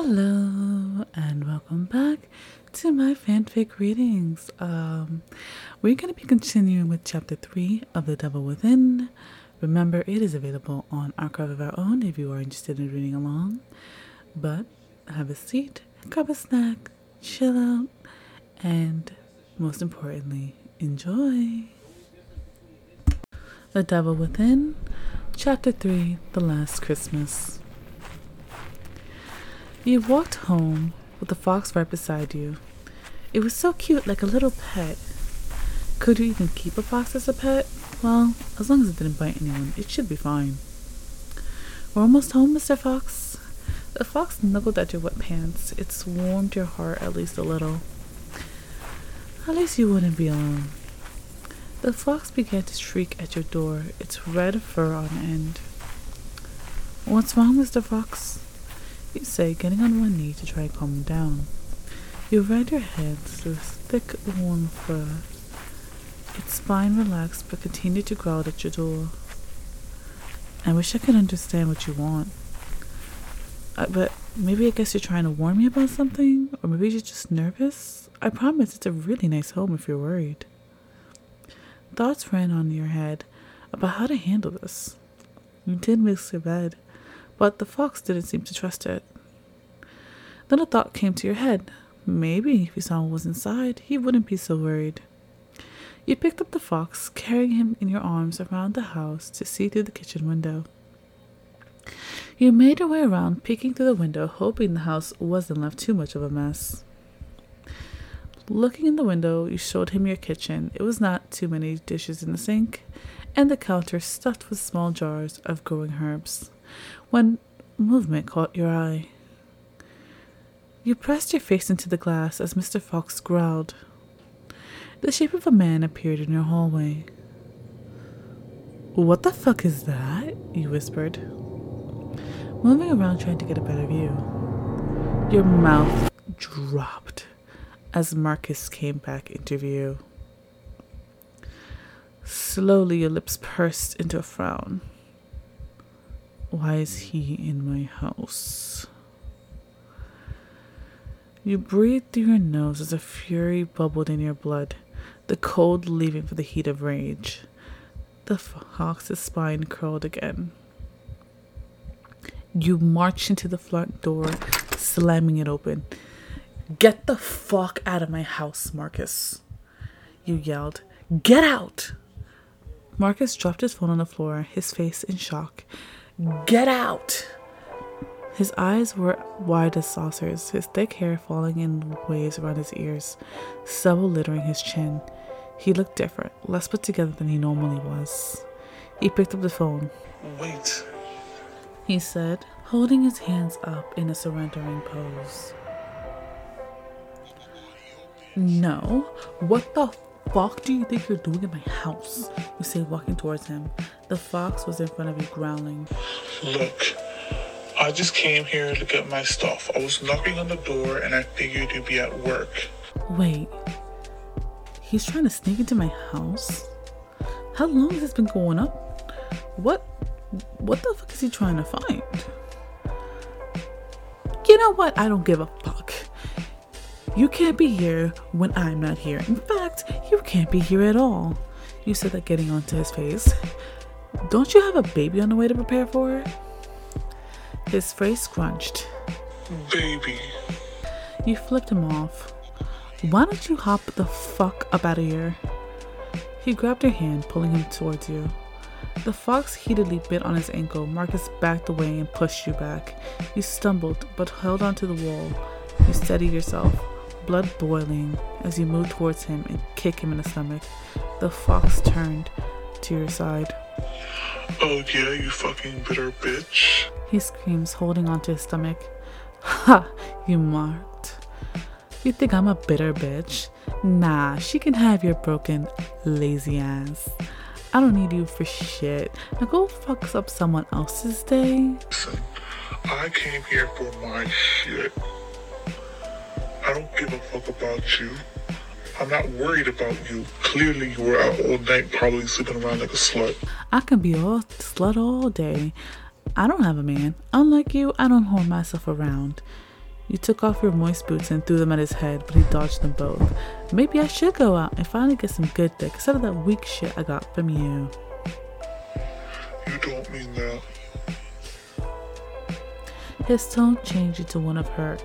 Hello and welcome back to my fanfic readings. Um, we're going to be continuing with chapter 3 of The Devil Within. Remember, it is available on Archive of Our Own if you are interested in reading along. But have a seat, grab a snack, chill out, and most importantly, enjoy. The Devil Within, Chapter 3 The Last Christmas. You walked home with the fox right beside you. It was so cute, like a little pet. Could you even keep a fox as a pet? Well, as long as it didn't bite anyone, it should be fine. We're almost home, Mr. Fox. The fox snuggled at your wet pants. It warmed your heart at least a little. At least you wouldn't be alone. The fox began to shriek at your door, its red fur on end. What's wrong, Mr. Fox? Say, getting on one knee to try and calm down. You ran your head through thick, warm fur. Its spine relaxed but continued to growl at your door. I wish I could understand what you want. Uh, but maybe I guess you're trying to warn me about something? Or maybe you're just nervous? I promise it's a really nice home if you're worried. Thoughts ran on your head about how to handle this. You did miss your bed, but the fox didn't seem to trust it. Then a thought came to your head. Maybe if what was inside, he wouldn't be so worried. You picked up the fox, carrying him in your arms around the house to see through the kitchen window. You made your way around, peeking through the window, hoping the house wasn't left too much of a mess. Looking in the window, you showed him your kitchen. It was not too many dishes in the sink, and the counter stuffed with small jars of growing herbs. When movement caught your eye, you pressed your face into the glass as Mr. Fox growled. The shape of a man appeared in your hallway. What the fuck is that? you whispered, moving around trying to get a better view. Your mouth dropped as Marcus came back into view. Slowly, your lips pursed into a frown. Why is he in my house? You breathed through your nose as a fury bubbled in your blood, the cold leaving for the heat of rage. The fox's spine curled again. You marched into the front door, slamming it open. Get the fuck out of my house, Marcus. You yelled. Get out! Marcus dropped his phone on the floor, his face in shock. Get out! His eyes were wide as saucers, his thick hair falling in waves around his ears, stubble littering his chin. He looked different, less put together than he normally was. He picked up the phone. Wait, he said, holding his hands up in a surrendering pose. No. What the fuck do you think you're doing in my house? You say, walking towards him. The fox was in front of you, growling. look. I just came here to get my stuff. I was knocking on the door and I figured you'd be at work. Wait. He's trying to sneak into my house? How long has this been going up? What what the fuck is he trying to find? You know what? I don't give a fuck. You can't be here when I'm not here. In fact, you can't be here at all. You said that getting onto his face. Don't you have a baby on the way to prepare for? His face scrunched. Baby. You flipped him off. Why don't you hop the fuck up out of here? He grabbed your hand, pulling him towards you. The fox heatedly bit on his ankle. Marcus backed away and pushed you back. You stumbled, but held onto the wall. You steadied yourself, blood boiling, as you moved towards him and kicked him in the stomach. The fox turned to your side. Oh yeah, you fucking bitter bitch. He screams, holding onto his stomach. Ha! You marked. You think I'm a bitter bitch? Nah, she can have your broken, lazy ass. I don't need you for shit. Now go fuck up someone else's day. Listen, I came here for my shit. I don't give a fuck about you. I'm not worried about you. Clearly, you were out all night, probably sleeping around like a slut. I can be all slut all day. I don't have a man. Unlike you, I don't hold myself around. You took off your moist boots and threw them at his head, but he dodged them both. Maybe I should go out and finally get some good dick instead of that weak shit I got from you. You don't mean that. His tone changed into one of hurt,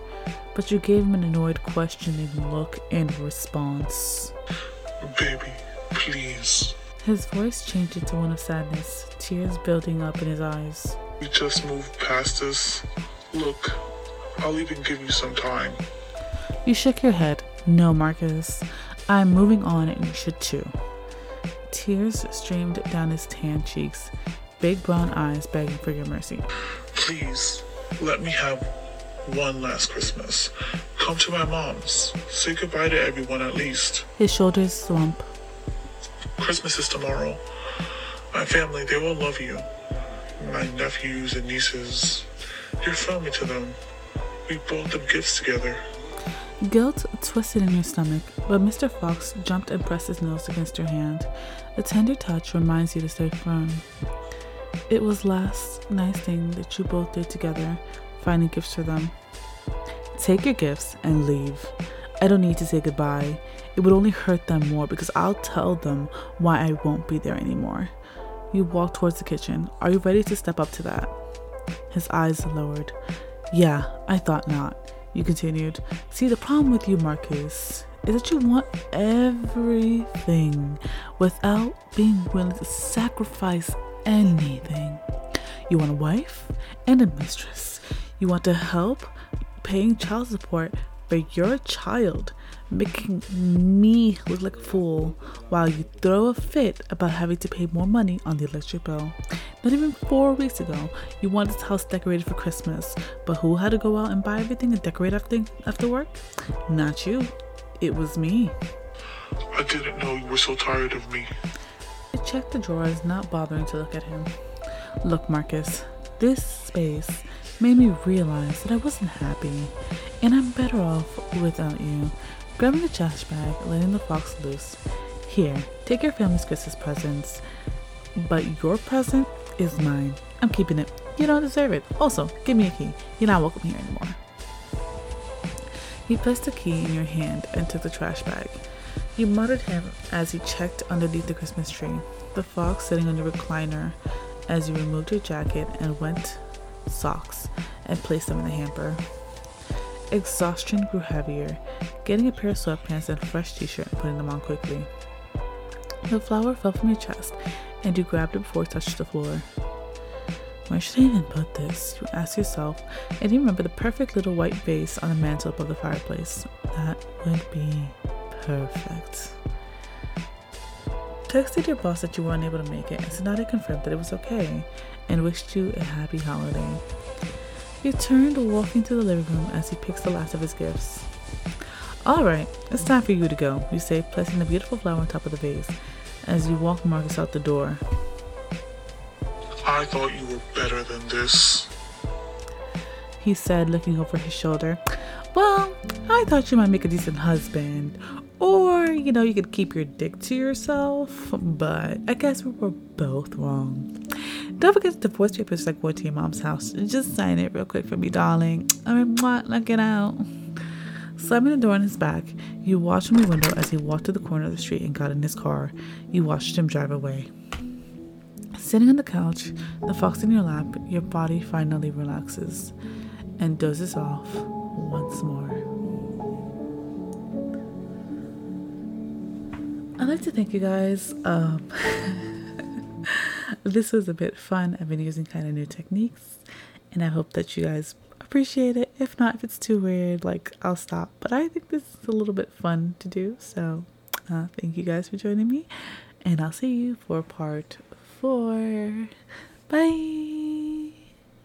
but you gave him an annoyed, questioning look in response. Baby, please. His voice changed into one of sadness, tears building up in his eyes. We just moved past this. Look, I'll even give you some time. You shook your head. No, Marcus. I'm moving on and you should too. Tears streamed down his tan cheeks, big brown eyes begging for your mercy. Please, let me have one last Christmas. Come to my mom's. Say goodbye to everyone at least. His shoulders slump. Christmas is tomorrow. My family, they will love you. My nephews and nieces. You're family to them. We bought them gifts together. Guilt twisted in your stomach, but Mr. Fox jumped and pressed his nose against your hand. A tender touch reminds you to stay firm. It was last nice thing that you both did together, finding gifts for them. Take your gifts and leave. I don't need to say goodbye. It would only hurt them more because I'll tell them why I won't be there anymore. You walk towards the kitchen. Are you ready to step up to that? His eyes lowered. Yeah, I thought not. You continued. See, the problem with you, Marcus, is that you want everything without being willing to sacrifice anything. You want a wife and a mistress. You want to help paying child support for your child, making me look like a fool while you throw a fit about having to pay more money on the electric bill. Not even four weeks ago, you wanted this house decorated for Christmas, but who had to go out and buy everything and decorate everything after work? Not you. It was me. I didn't know you were so tired of me. I checked the drawers, not bothering to look at him. Look, Marcus, this space made me realize that I wasn't happy, and I'm better off without you. Grabbing the trash bag, letting the fox loose. Here, take your family's Christmas presents, but your present is mine. I'm keeping it. You don't deserve it. Also, give me a key. You're not welcome here anymore. He placed the key in your hand and took the trash bag. You muttered him as he checked underneath the Christmas tree. The fox sitting on your recliner as you removed your jacket and went socks and placed them in the hamper. Exhaustion grew heavier, getting a pair of sweatpants and a fresh t shirt and putting them on quickly. The flower fell from your chest and you grabbed it before it touched the floor. Where should I even put this? You ask yourself, and you remember the perfect little white vase on the mantel above the fireplace. That would be perfect. Texted your boss that you weren't able to make it, and Sonata confirmed that it was okay and wished you a happy holiday. You turned, walking to the living room as he picks the last of his gifts. All right, it's time for you to go, you say, placing the beautiful flower on top of the vase as you walk Marcus out the door. I thought you were better than this. He said, looking over his shoulder. Well, I thought you might make a decent husband. You know, you could keep your dick to yourself. But I guess we were both wrong. Don't forget the divorce papers like going to your mom's house. Just sign it real quick for me, darling. I mean, what? Knock it out. Slamming the door on his back, you watched from the window as he walked to the corner of the street and got in his car. You watched him drive away. Sitting on the couch, the fox in your lap, your body finally relaxes and dozes off once more. I'd like to thank you guys. Um, this was a bit fun. I've been using kind of new techniques, and I hope that you guys appreciate it. If not, if it's too weird, like I'll stop. But I think this is a little bit fun to do. So uh, thank you guys for joining me, and I'll see you for part four. Bye.